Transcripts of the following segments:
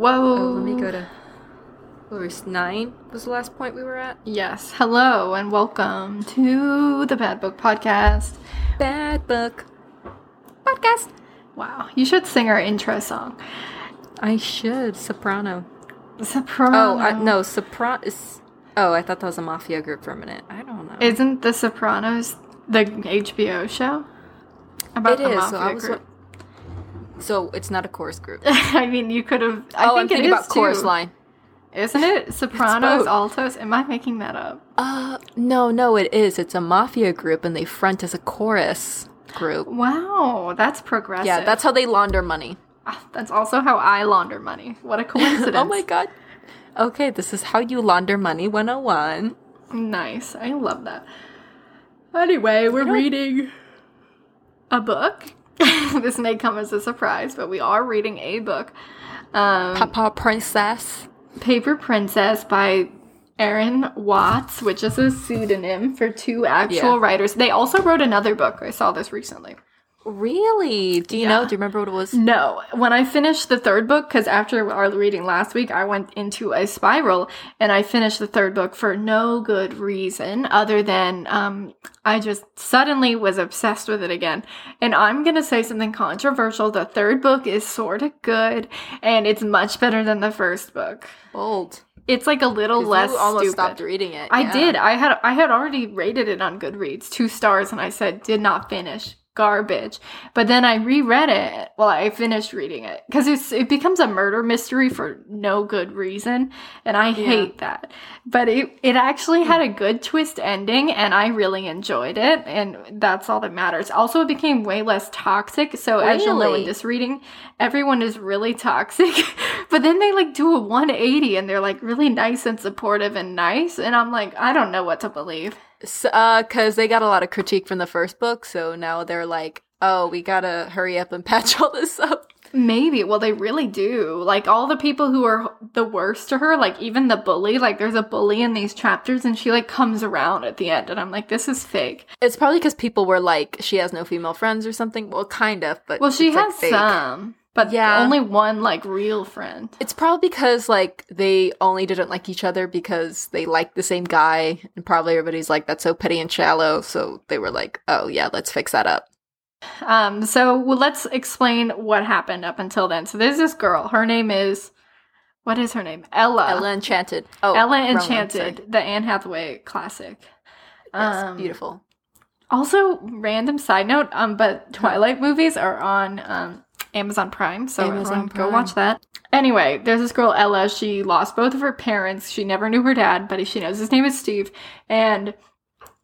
Whoa. Oh, let me go to. Verse 9 was the last point we were at. Yes. Hello and welcome to the Bad Book Podcast. Bad book. Podcast. Wow. You should sing our intro song. I should. Soprano. Soprano. Oh, I, no, Soprano is. Oh, I thought that was a mafia group for a minute. I don't know. Isn't The Sopranos the HBO show? About It the is. mafia So I was. group. So it's not a chorus group. I mean, you could have. I oh, think I'm thinking about chorus too. line. Isn't it? Sopranos, altos. Am I making that up? Uh, no, no, it is. It's a mafia group, and they front as a chorus group. Wow, that's progressive. Yeah, that's how they launder money. Ah, that's also how I launder money. What a coincidence! oh my god. Okay, this is how you launder money 101. Nice. I love that. Anyway, we're reading a book. this may come as a surprise, but we are reading a book. Um, Papa Princess. Paper Princess by Erin Watts, which is a pseudonym for two actual Yeah. writers. They also wrote another book. I saw this recently. Really? Do you know? Do you remember what it was? No, when I finished the third book, because after our reading last week, I went into a spiral and I finished the third book for no good reason other than um, I just suddenly was obsessed with it again. And I'm going to say something controversial. The third book is sort of good and it's much better than the first book. Bold. It's like a little less you almost stupid. stopped reading it. I did. I had I had already rated it on Goodreads two stars, and I said did not finish garbage. But then I reread it. Well, I finished reading it because it's it becomes a murder mystery for no good reason, and I hate that. But it it actually had a good twist ending, and I really enjoyed it, and that's all that matters. Also, it became way less toxic. So as you'll know in Really? this reading, everyone is really toxic. but then they like do a 180 and they're like really nice and supportive and nice. And I'm like, I don't know what to believe. S uh, they got a lot of critique from the first book, so now they're like, oh, we gotta hurry up and patch all this up. Maybe. Well, they really do. Like all the people who are the worst to her, like even the bully, like there's a bully in these chapters and she like comes around at the end. And I'm like, this is fake. It's probably because people were like, she has no female friends or something. Well, kind of, but Well, she like, has fake. some, but Yeah. only one like real friend. It's probably because like they only didn't like each other because they liked the same guy, and probably everybody's like, "That's so petty and shallow." So they were like, "Oh yeah, let's fix that up." Um, so well, let's explain what happened up until then. So there's this girl. Her name is what is her name? Ella. Ella Enchanted. Oh, Ella wrong one, Enchanted, the Anne Hathaway classic. Yes, Um, beautiful. Also, random side note, um, but Twilight movies are on um Amazon Prime, so Amazon everyone go watch that. Anyway, there's this girl Ella. She lost both of her parents. She never knew her dad, but she knows his name is Steve, and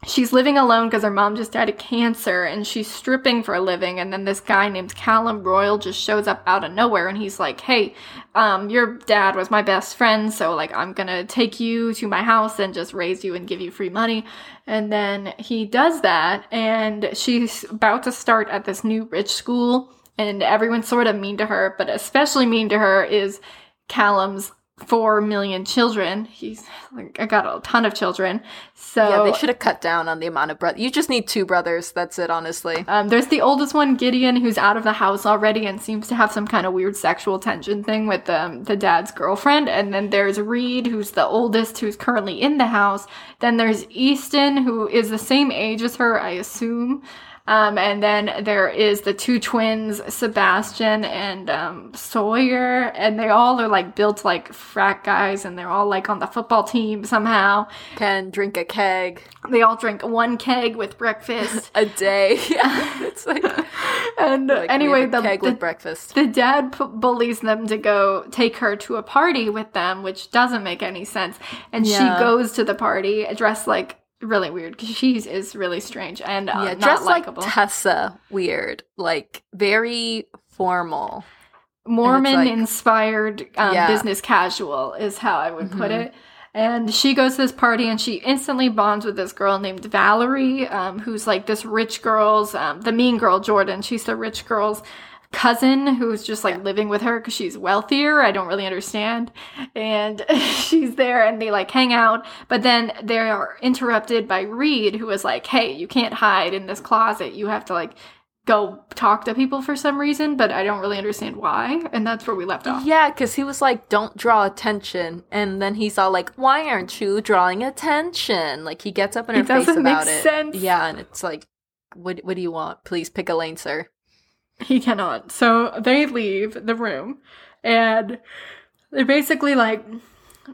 she's living alone because her mom just died of cancer, and she's stripping for a living. And then this guy named Callum Royal just shows up out of nowhere, and he's like, "Hey, um, your dad was my best friend, so like I'm gonna take you to my house and just raise you and give you free money." And then he does that, and she's about to start at this new rich school, and everyone's sort of mean to her, but especially mean to her is Callum's four million children. He's like, I got a ton of children. So yeah, they should have cut down on the amount of brothers. You just need two brothers. That's it, honestly. Um, there's the oldest one, Gideon, who's out of the house already and seems to have some kind of weird sexual tension thing with um, the dad's girlfriend. And then there's Reed, who's the oldest, who's currently in the house. Then there's Easton, who is the same age as her, I assume. Um, and then there is the two twins, Sebastian and um, Sawyer, and they all are like built like frat guys, and they're all like on the football team somehow. Can drink a keg They all drink one keg with breakfast. a day. yeah, it's like, and like anyway, the, keg the with breakfast. the dad p- bullies them to go take her to a party with them, which doesn't make any sense. And Yeah. she goes to the party dressed like really weird because she is really strange and uh, yeah, not dressed like Tessa. Weird, like very formal. Mormon like- inspired um, Yeah. business casual is how I would put Mhm. it. And she goes to this party and she instantly bonds with this girl named Valerie, um, who's like this rich girl's, um, the mean girl, Jordan. She's the rich girl's cousin who's just like living with her because she's wealthier. I don't really understand. And she's there and they like hang out. But then they are interrupted by Reed, who is like, hey, you can't hide in this closet. You have to like go talk to people for some reason, but I don't really understand why. And that's where we left off. Yeah, because he was like, don't draw attention. And then he's all like, why aren't you drawing attention? Like, he gets up in her It face about it. sense. Yeah, and it's like, what, what do you want? Please pick a lane, sir. He cannot. So they leave the room and they're basically like,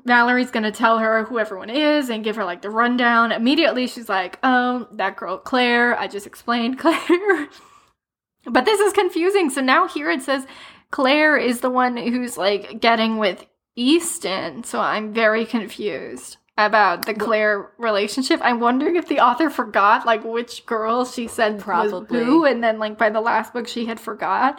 Valerie's gonna tell her who everyone is and give her like the rundown. Immediately, she's like, Oh, that girl Claire. I just explained Claire. but this is confusing. So now here it says Claire is the one who's like getting with Easton. So I'm very confused about the Claire relationship. I'm wondering if the author forgot like which girl she said Probably. was who, and then like by the last book she had forgot.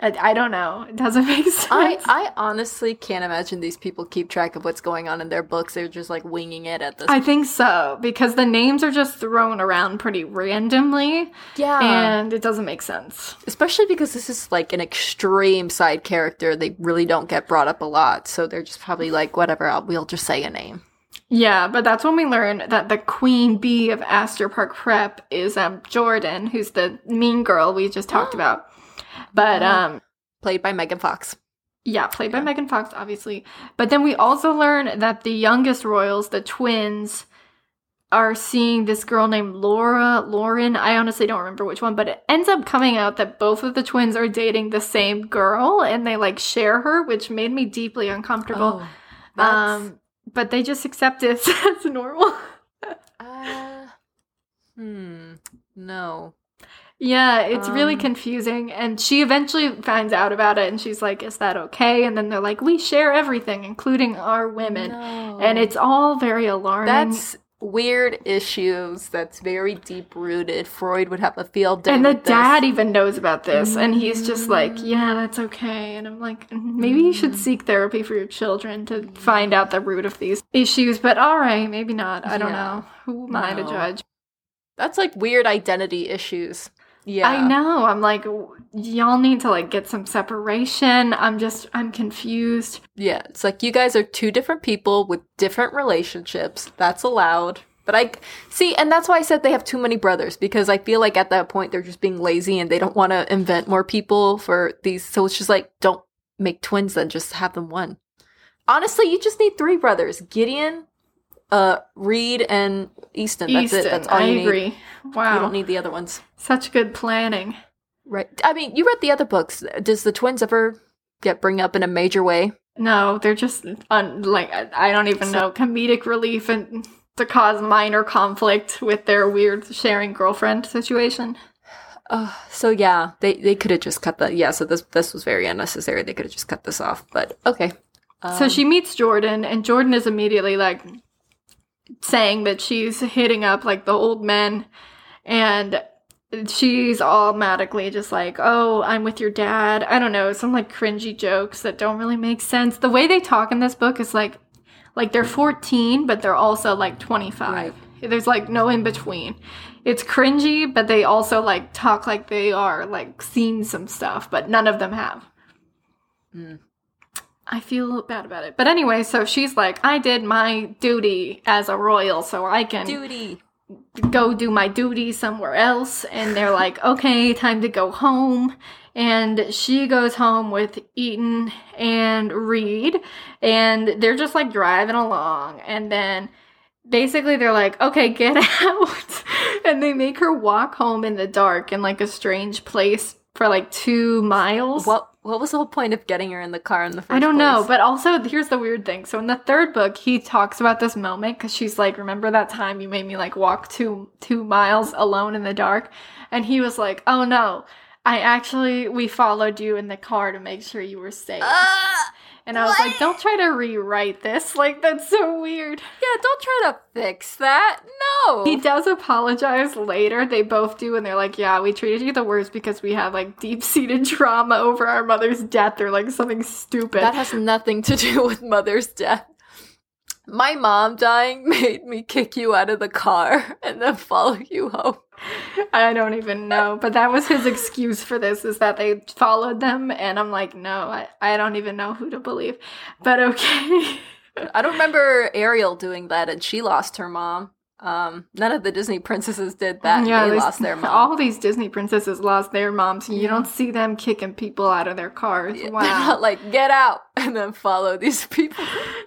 I, I don't know. It doesn't make sense. I, I honestly can't imagine these people keep track of what's going on in their books. They're just like winging it at this I think so because the names are just thrown around pretty randomly, Yeah. and it doesn't make sense. Especially because this is like an extreme side character. They really don't get brought up a lot. So they're just probably like, whatever, I'll, we'll just say a name. Yeah, but that's when we learn that the queen bee of Astor Park Prep is um Jordan, who's the mean girl we just talked about. But um Played by Megan Fox. yeah, played by Megan Fox, obviously. But then we also learn that the youngest royals, the twins, are seeing this girl named Laura Lauren. I honestly don't remember which one, but it ends up coming out that both of the twins are dating the same girl and they like share her, which made me deeply uncomfortable. Oh, um but they just accept it as normal. uh, hmm. No. Yeah, it's really Um, confusing. And she eventually finds out about it and she's like, Is that okay? And then they're like, We share everything, including our women. And it's all very alarming. That's weird issues. That's very deep rooted. Freud would have a field day. and the dad even knows about this. And he's just like, mm. Yeah, that's okay. And I'm like, mm, Maybe you should mm. seek therapy for your children to find out the root of these issues. But all right, maybe not. I don't Yeah. know. Who am I to judge? That's like weird identity issues. Yeah. I know. I'm like, y'all need to like get some separation. I'm just, I'm confused. Yeah, it's like you guys are two different people with different relationships. That's allowed. But I see, and that's why I said they have too many brothers because I feel like at that point they're just being lazy and they don't want to invent more people for these. So it's just like, don't make twins then, just have them one. Honestly, you just need three brothers Gideon, uh, Reed, and Easton. That's Easton, it. That's all I you need. agree. Wow. You don't need the other ones. Such good planning. Right. I mean, you read the other books. Does the twins ever get bring up in a major way? No, they're just un- like I don't even know comedic relief and to cause minor conflict with their weird sharing girlfriend situation. Uh, so yeah, they they could have just cut that. Yeah, so this this was very unnecessary. They could have just cut this off. But okay. so Um, she meets Jordan, and Jordan is immediately like saying that she's hitting up like the old men, and she's automatically just like, "Oh, I'm with your dad." I don't know, some like cringy jokes that don't really make sense. The way they talk in this book is like, like they're 14, but they're also like 25. Right. There's like no in between. It's cringy, but they also like talk like they are like seen some stuff, but none of them have. Mm. I feel bad about it. But anyway, so she's like, I did my duty as a royal, so I can duty. Go do my duty somewhere else. And they're like, okay, time to go home. And she goes home with Easton and Reed, and they're just like driving along. And then basically they're like, okay, get out. and they make her walk home in the dark in like a strange place for like two miles. What what was the whole point of getting her in the car in the first? I don't know, but also here's the weird thing. So in the third book, he talks about this moment because she's like, "Remember that time you made me like walk two two miles alone in the dark?" And he was like, "Oh no, I actually we followed you in the car to make sure you were safe." Ah! And I was like, "Don't try to rewrite this. Like that's so weird." yeah, don't try to fix that. No. He does apologize later. They both do, and they're like, "Yeah, we treated you the worst because we had like deep seated trauma over our mother's death or like something stupid." that has nothing to do with mother's death. My mom dying made me kick you out of the car and then follow you home. I don't even know, but that was his excuse for this is that they followed them, and I'm like, no, I, I don't even know who to believe. But okay. I don't remember Ariel doing that and she lost her mom. Um, none of the Disney princesses did that. Yeah, they lost their mom. All these Disney princesses lost their moms. You don't see them kicking people out of their cars. They're Wow. like get out and then follow these people.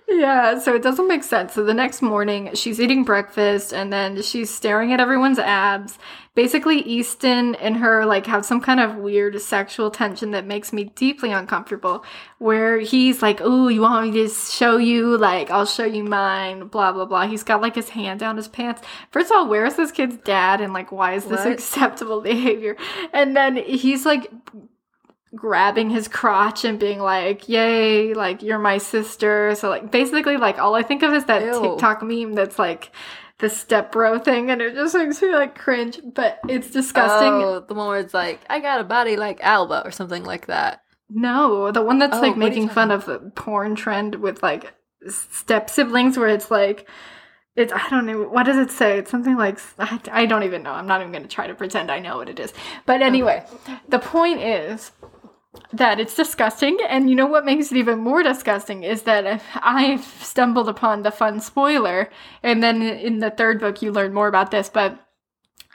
Yeah, so it doesn't make sense. So the next morning, she's eating breakfast and then she's staring at everyone's abs. Basically, Easton and her like have some kind of weird sexual tension that makes me deeply uncomfortable. Where he's like, "Oh, you want me to show you? Like, I'll show you mine." Blah blah blah. He's got like his hand down his pants. First of all, where is this kid's dad? And like, why is this What? acceptable behavior? And then he's like grabbing his crotch and being like, "Yay, like you're my sister." So like basically like all I think of is that Ew. TikTok meme that's like the step bro thing and it just makes me like cringe, but it's disgusting. Oh, the one where it's like, I got a body like Alba or something like that. No, the one that's Oh, like what are you making fun of the porn trend with like step siblings where it's like it's I don't know what does it say? It's something like I, I don't even know. I'm not even going to try to pretend I know what it is. But anyway, the point is that it's disgusting and you know what makes it even more disgusting is that I've stumbled upon the fun spoiler and then in the third book you learn more about this but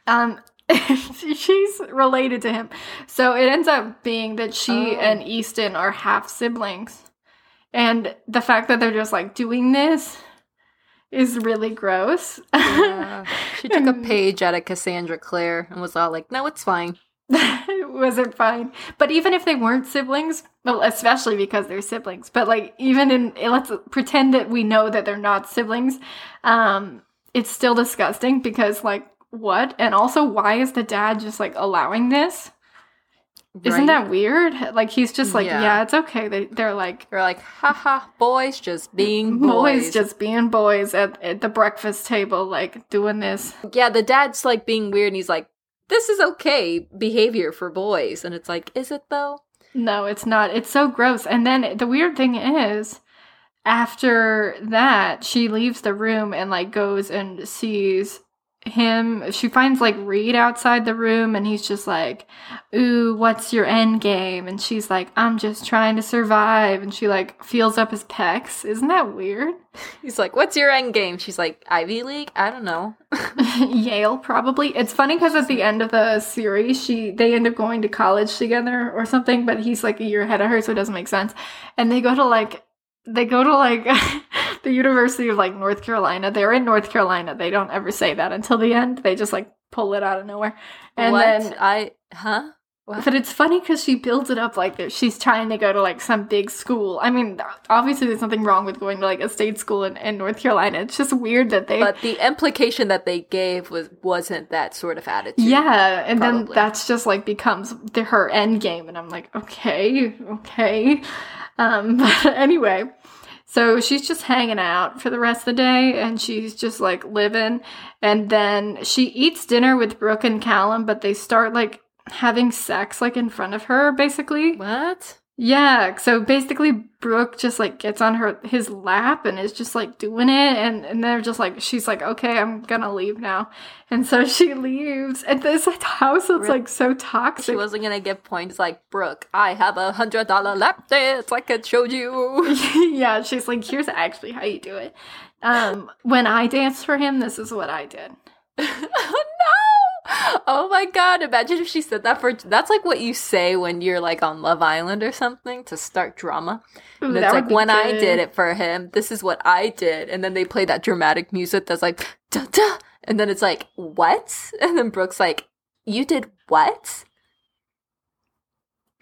um she's related to him. So it ends up being that she Oh. and Easton are half siblings. And the fact that they're just like doing this is really gross. Yeah. She took a page out of Cassandra Clare and was all like, no, it's fine. It wasn't fine. But even if they weren't siblings, well, especially because they're siblings, but like even in let's pretend that we know that they're not siblings, um, it's still disgusting because like what? And also why is the dad just like allowing this? Isn't that weird? Like he's just like, Yeah. yeah, it's okay. They they're like they're like, haha, boys just being boys. boys just being boys at, at the breakfast table, like doing this. yeah, the dad's like being weird and he's like, this is okay behavior for boys. And it's like, is it though? No, it's not. It's so gross. And then the weird thing is, after that, she leaves the room and like goes and sees him. She finds like Reed outside the room and he's just like, Ooh, what's your end game? And she's like, I'm just trying to survive. And she like feels up his pecs. Isn't that weird? He's like, what's your end game? She's like, Ivy League? I don't know. Yale, probably. It's funny because at the end of the series, she they end up going to college together or something, but he's like a year ahead of her, so it doesn't make sense. And they go to like they go to like the University of like North Carolina. They're in North Carolina. They don't ever say that until the end. They just like pull it out of nowhere. And what? then I, huh? What? but it's funny because she builds it up like. She's trying to go to like some big school. I mean, obviously, there's nothing wrong with going to like a state school in, in North Carolina. It's just weird that they But the implication that they gave was wasn't that sort of attitude. Yeah, and then that's just like becomes the, her end game, and I'm like, okay, okay. Um, but anyway, so she's just hanging out for the rest of the day, and she's just like living. And then she eats dinner with Brooke and Callum, but they start like having sex like in front of her, basically. What? Yeah, so basically Brooke just like gets on her his lap and is just like doing it and, and they're just like she's like, Okay, I'm gonna leave now. And so she leaves. And this house is like so toxic. She wasn't gonna give points like Brooke. I have a hundred dollar lap dance like I showed you. yeah, she's like, here's actually how you do it. Um, when I danced for him, this is what I did. oh! My god! Imagine if she said that for. That's like what you say when you're like on Love Island or something to start drama. And that it's like when I did it for him. This is what I did, and then they play that dramatic music that's like da da, and then it's like what? And then Brooke's like, "You did what?"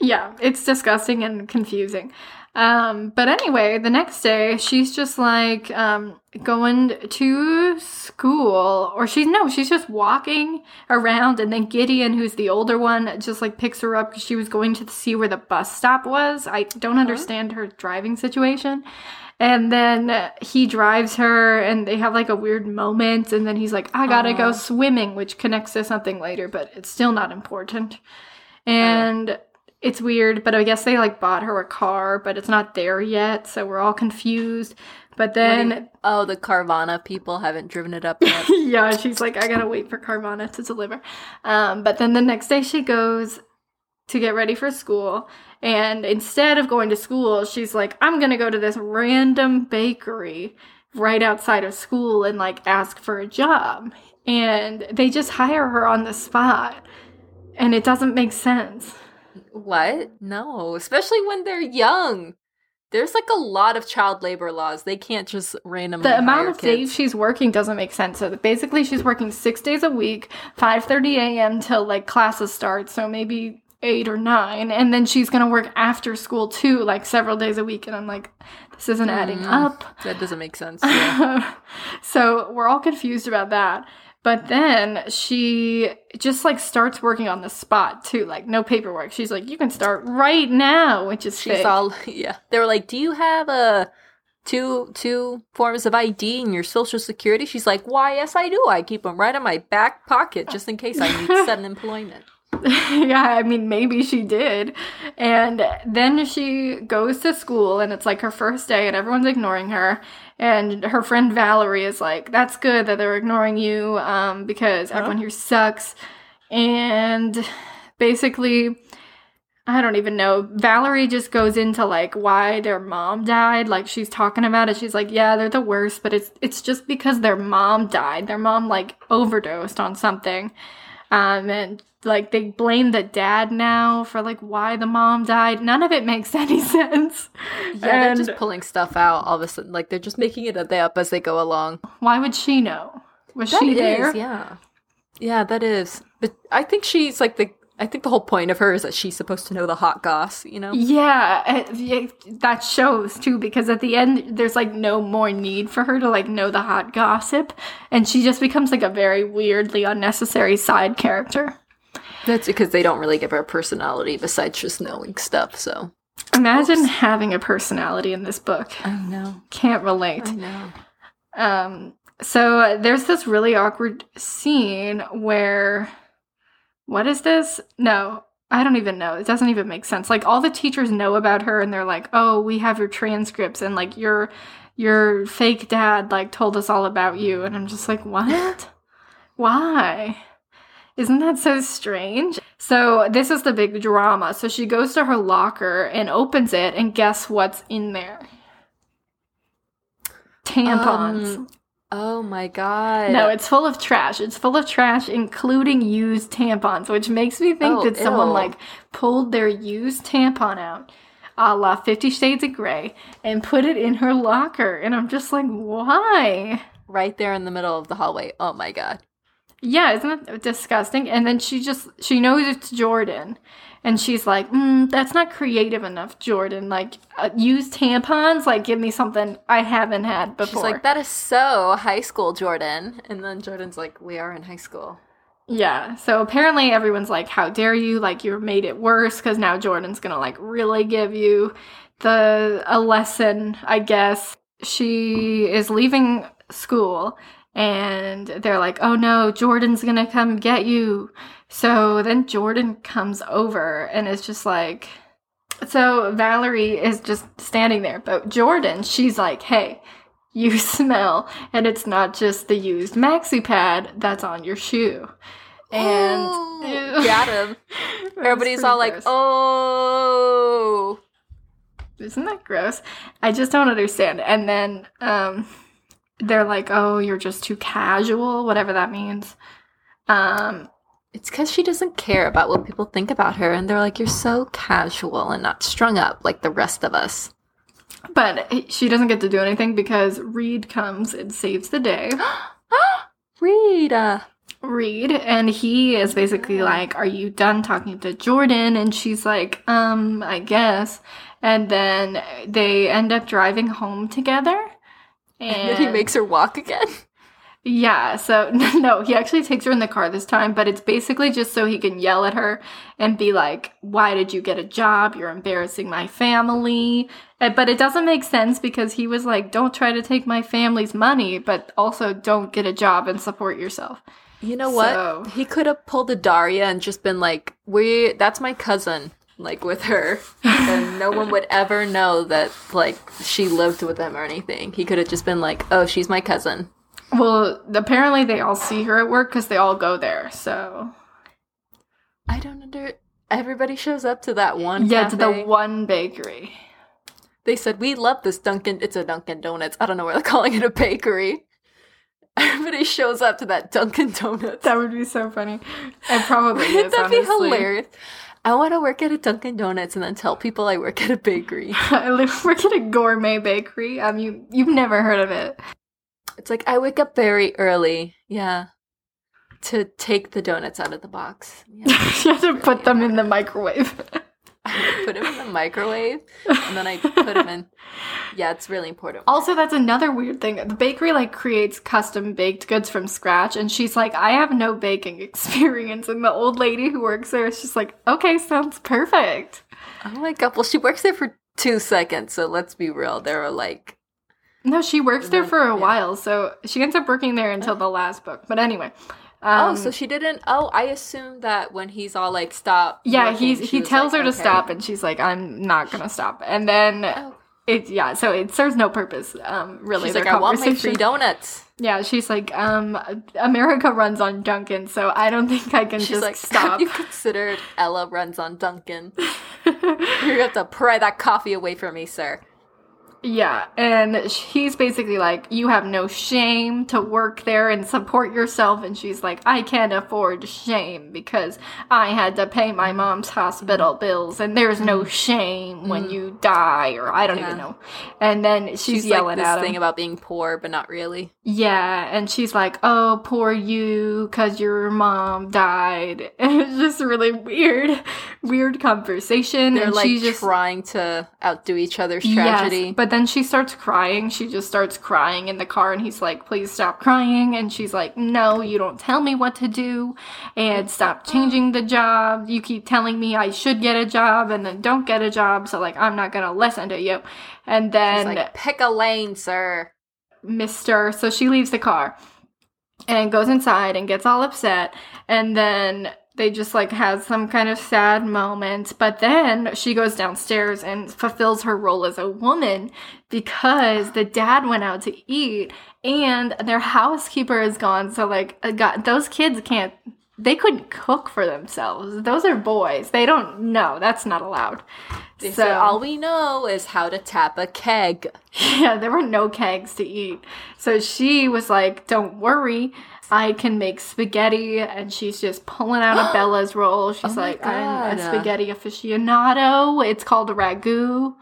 Yeah, it's disgusting and confusing. Um, but anyway, the next day she's just like um, going to school, or she's no, she's just walking around, and then Gideon, who's the older one, just like picks her up because she was going to see where the bus stop was. I don't understand her driving situation. And then he drives her, and they have like a weird moment, and then he's like, "I gotta go swimming," which connects to something later, but it's still not important. And it's weird, but I guess they like bought her a car, but it's not there yet, so we're all confused. But do you- then, oh, the Carvana people haven't driven it up yet. yeah, she's like, I gotta wait for Carvana to deliver. Um, but then the next day she goes to get ready for school, and instead of going to school, she's like, I'm gonna go to this random bakery right outside of school and like ask for a job. And they just hire her on the spot. And it doesn't make sense. What? No, especially when they're young. There's like a lot of child labor laws. They can't just randomly. The amount of days she's working doesn't make sense. So basically, she's working six days a week, five thirty a.m. till like classes start. So maybe eight or nine, and then she's gonna work after school too, like several days a week. And I'm like, this isn't adding Mm. up. That doesn't make sense. Yeah. so we're all confused about that. But then she just like starts working on the spot too, like no paperwork. She's like, you can start right now, which is She's fake. all yeah. They were like, "Do you have a two two forms of ID and your social security?" She's like, "Why? Yes, I do. I keep them right in my back pocket just in case I need sudden employment." yeah, I mean, maybe she did. And then she goes to school, and it's like her first day, and everyone's ignoring her. And her friend Valerie is like, That's good that they're ignoring you um, because everyone here sucks. And basically, I don't even know. Valerie just goes into like why their mom died. Like she's talking about it. She's like, "Yeah, they're the worst, but it's it's just because their mom died. Their mom like overdosed on something." Um and like they blame the dad now for like why the mom died. None of it makes any sense. Yeah, they're just pulling stuff out all of a sudden. Like they're just making it up as they go along. why would she know? Was That she is, there? yeah, yeah, that is. But I think she's like the. I think the whole point of her is that she's supposed to know the hot goss. You know. Yeah, that shows too because at the end there's like no more need for her to like know the hot gossip and she just becomes like a very weirdly unnecessary side character. That's because they don't really give her a personality besides just knowing stuff. So Imagine having a personality in this book. I know. Can't relate. I know. Um so uh, there's this really awkward scene where what is this? No, I don't even know. It doesn't even make sense. Like all the teachers know about her and they're like, "Oh, we have your transcripts and like your your fake dad like told us all about you." And I'm just like, "What? Why?" Isn't that so strange? So, this is the big drama. So, she goes to her locker and opens it, and guess what's in there? Tampons. Um, oh my god. No, it's full of trash. It's full of trash, including used tampons, which makes me think Oh, that someone like pulled their used tampon out, a la Fifty Shades of Grey, and put it in her locker. And I'm just like, why? right there in the middle of the hallway. Oh my god. Yeah, isn't that disgusting? And then she just she knows it's Jordan, and she's like, mm, "That's not creative enough, Jordan. Like, uh, use tampons. Like, give me something I haven't had before." She's like, that is so high school, Jordan. And then Jordan's like, we are in high school. Yeah. So apparently everyone's like, "How dare you? Like, you made it worse because now Jordan's gonna like really give you the a lesson, I guess." She is leaving school, and they're like, "Oh no, Jordan's gonna come get you." So then Jordan comes over and is just like, so Valerie is just standing there, but Jordan, she's like, "Hey." You smell, and it's not just the used maxi pad that's on your shoe. And Ooh, got him. Everybody's all like, oh. isn't that gross? I just don't understand. And then um they're like, "Oh, you're just too casual," whatever that means. Um It's because she doesn't care about what people think about her. And they're like, you're so casual and not strung up like the rest of us. but she doesn't get to do anything because Reed comes and saves the day. Rita. Reed and he is basically like, "Are you done talking to Jordan?" And she's like, "Um, I guess." And then they end up driving home together. And then he makes her walk again. Yeah, so no, he actually takes her in the car this time, but it's basically just so he can yell at her and be like, Why did you get a job? You're embarrassing my family. But it doesn't make sense because he was like, Don't try to take my family's money, but also don't get a job and support yourself. You know what? So- He could have pulled a Daria and just been like, "We, that's my cousin." Like with her, and no one would ever know that like she lived with him or anything. He could have just been like, "Oh, she's my cousin." Well, apparently they all see her at work because they all go there, so. I don't under. Everybody shows up to that one. Yeah, to the one bakery. they said we love this Dunkin'. It's a Dunkin' Donuts. I don't know why they're calling it a bakery. Everybody shows up to that Dunkin' Donuts. That would be so funny. It probably is. That'd be honestly. hilarious. I want to work at a Dunkin' Donuts and then tell people I work at a bakery. I live work at a gourmet bakery. Um, you you've never heard of it. It's like I wake up very early, yeah, to take the donuts out of the box. Yeah. you have to put them in the microwave. Put them in the microwave and then I put them in. Yeah, it's really important. Also, that's another weird thing. The bakery like creates custom baked goods from scratch, and she's like, "I have no baking experience." And the old lady who works there is just like, "Okay, sounds perfect." My god! Well, she works there for two seconds, so let's be real. There are like No, she works there for a yeah. while, so she ends up working there until the last book. But anyway, oh, um, so she didn't. Oh, I assumed that when he's all like stop. yeah, working, he's she he tells like, her to okay. stop, and she's like, "I'm not gonna stop." And then Oh. it yeah, so it serves no purpose. Um, really, She's their like, I want my conversation. free donuts. Yeah, she's like, um, America runs on Dunkin', so I don't think I can She's just like, stop. have you considered Ella runs on Dunkin'? you have to pry that coffee away from me, sir. Yeah, and he's basically like, you have no shame to work there and support yourself, and she's like, I can't afford shame because I had to pay my mom's hospital bills, and there's no shame when you die, or I don't Mm. Yeah. even know. And then she's, She's yelling like this at him. thing about being poor, but not really. Yeah, and she's like, "Oh, poor you, cause your mom died." And it's just really weird, weird conversation. They're and like she just trying to outdo each other's tragedy. Yes, but then she starts crying. She just starts crying in the car, and he's like, "Please stop crying." And she's like, "No, you don't tell me what to do, and stop changing the job. You keep telling me I should get a job, and then don't get a job. So like, I'm not gonna listen to you." And She's then like, pick a lane, sir. Mister. So she leaves the car and goes inside and gets all upset. And then they just like has some kind of sad moment. But then she goes downstairs and fulfills her role as a woman because the dad went out to eat and their housekeeper is gone. So like, uh, God, those kids can't. They couldn't cook for themselves. Those are boys. They don't know. That's not allowed. They So- all we know is how to tap a keg. Yeah, there were no kegs to eat. So she was like, Don't worry, I can make spaghetti. And she's just pulling out a Bella's roll. She's Oh like, I'm a spaghetti aficionado. It's called a ragu.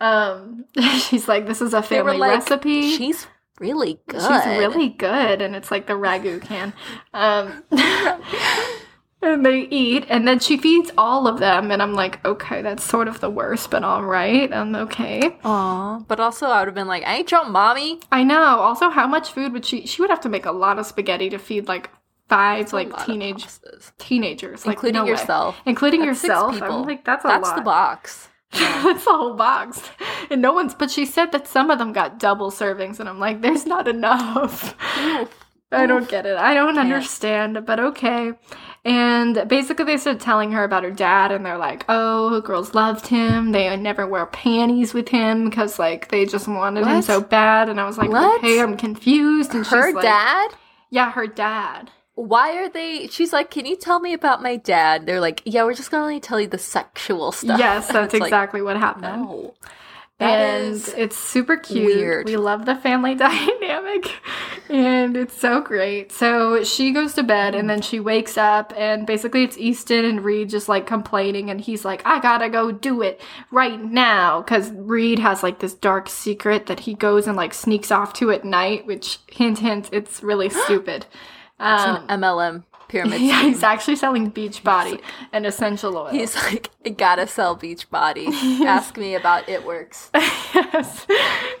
Um, she's like, This is a family like, recipe. she's really good. She's really good, and it's like the ragu can. Um, and they eat, and then she feeds all of them, and I'm like, okay, that's sort of the worst, but all right, I'm okay. Aw. But also, I would have been like, I ain't your mommy? I know. Also, how much food would she? She would have to make a lot of spaghetti to feed like five That's a like of teenage pastas. teenagers, like, Including no way. yourself. including That's six yourself. people. I'm like, that's a That's lot. the box. that's the whole box, and no one's. But she said that some of them got double servings, and I'm like, there's not enough. I don't get it. I don't understand, but okay. And basically, they started telling her about her dad, and they're like, "Oh, girls loved him. They never wear panties with him because, like, they just wanted him so bad." And I was like, What? "Okay, I'm confused." And Her she's like, dad? yeah, her dad. Why are they? She's like, can you tell me about my dad? They're like, yeah, we're just gonna tell you the sexual stuff. Yes, that's It's like, exactly what happened. no. That and it's super cute. weird. We love the family dynamic, and it's so great. So she goes to bed, and then she wakes up, and basically it's Easton and Reed just like complaining, and he's like, "I gotta go do it right now," because Reed has like this dark secret that he goes and like sneaks off to at night. Which hint, hint, it's really stupid. It's Um, an MLM pyramid. yeah, scheme. he's actually selling beach Beachbody and essential oil. He's like, I gotta sell Beachbody. Ask me about It Works. yes.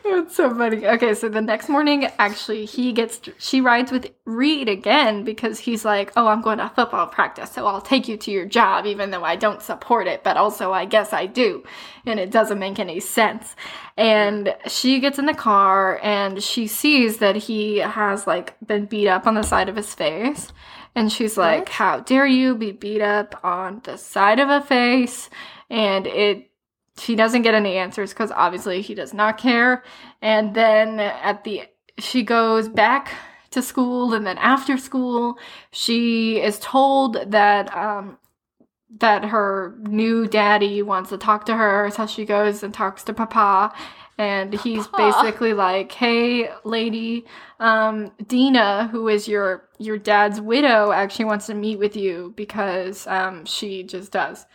It's so funny. Okay, so the next morning, actually, he gets, she rides with Reed again because he's like, oh, I'm going to football practice, so I'll take you to your job, even though I don't support it, but also I guess I do. And it doesn't make any sense. And she gets in the car and she sees that he has like been beat up on the side of his face. And she's like, What? how dare you be beat up on the side of a face? And it she doesn't get any answers because obviously he does not care. And then at the she goes back to school, and then after school, she is told that um, that her new daddy wants to talk to her, so she goes and talks to Papa. And he's basically like, "Hey, lady, um, Dina, who is your your dad's widow, actually wants to meet with you because um, she just does."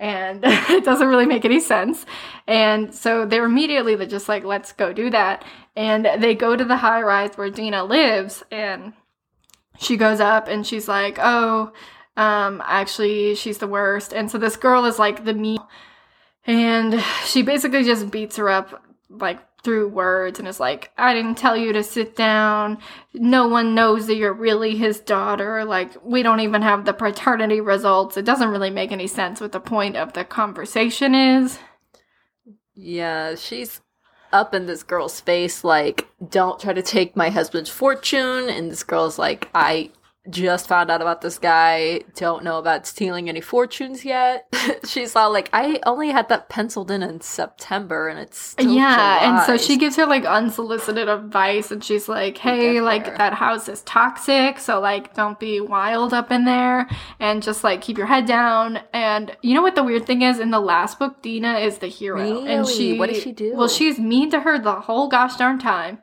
and it doesn't really make any sense. And so they're immediately just like, let's go do that. And they go to the high rise where Dina lives, and she goes up and she's like, oh, um, actually, she's the worst. And so this girl is like the me, and she basically just beats her up like through words and is like, I didn't tell you to sit down. No one knows that you're really his daughter. Like, we don't even have the paternity results. It doesn't really make any sense what the point of the conversation is. Yeah, she's up in this girl's face, like, don't try to take my husband's fortune. And this girl's like, I just found out about this guy, don't know about stealing any fortunes yet. she's all like, I only had that penciled in in September and it's still yeah, and so she gives her like unsolicited advice, and she's like, "Hey, like that house is toxic, so like don't be wild up in there, and just like keep your head down." And you know what the weird thing is? In the last book, Dina is the hero, and she What does she do? Well, she's mean to her the whole gosh darn time.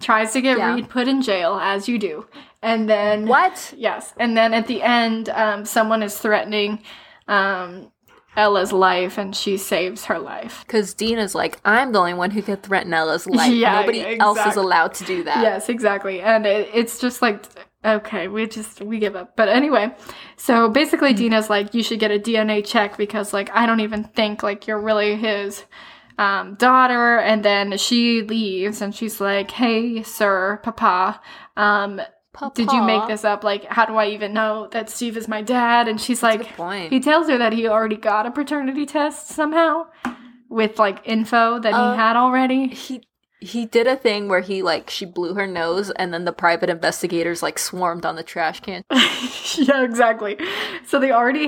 Tries to get Yeah. Reed put in jail, as you do, and then What? Yes, and then at the end, um, someone is threatening um, Ella's life, and she saves her life. Because Dina's like, I'm the only one who could threaten Ella's life. Yeah, Nobody else is allowed to do that. Yes, exactly. And it, it's just like, okay, we just, we give up. But anyway, so basically Dina's like, you should get a DNA check because like, I don't even think like you're really his um, daughter. And then she leaves and she's like, hey, sir, papa, um, did you make this up? Like, how do I even know that Steve is my dad? And she's That's like, he tells her that he already got a paternity test somehow with like info that Uh, he had already. he he did a thing where he like she blew her nose and then the private investigators like swarmed on the trash can. yeah, exactly. So they already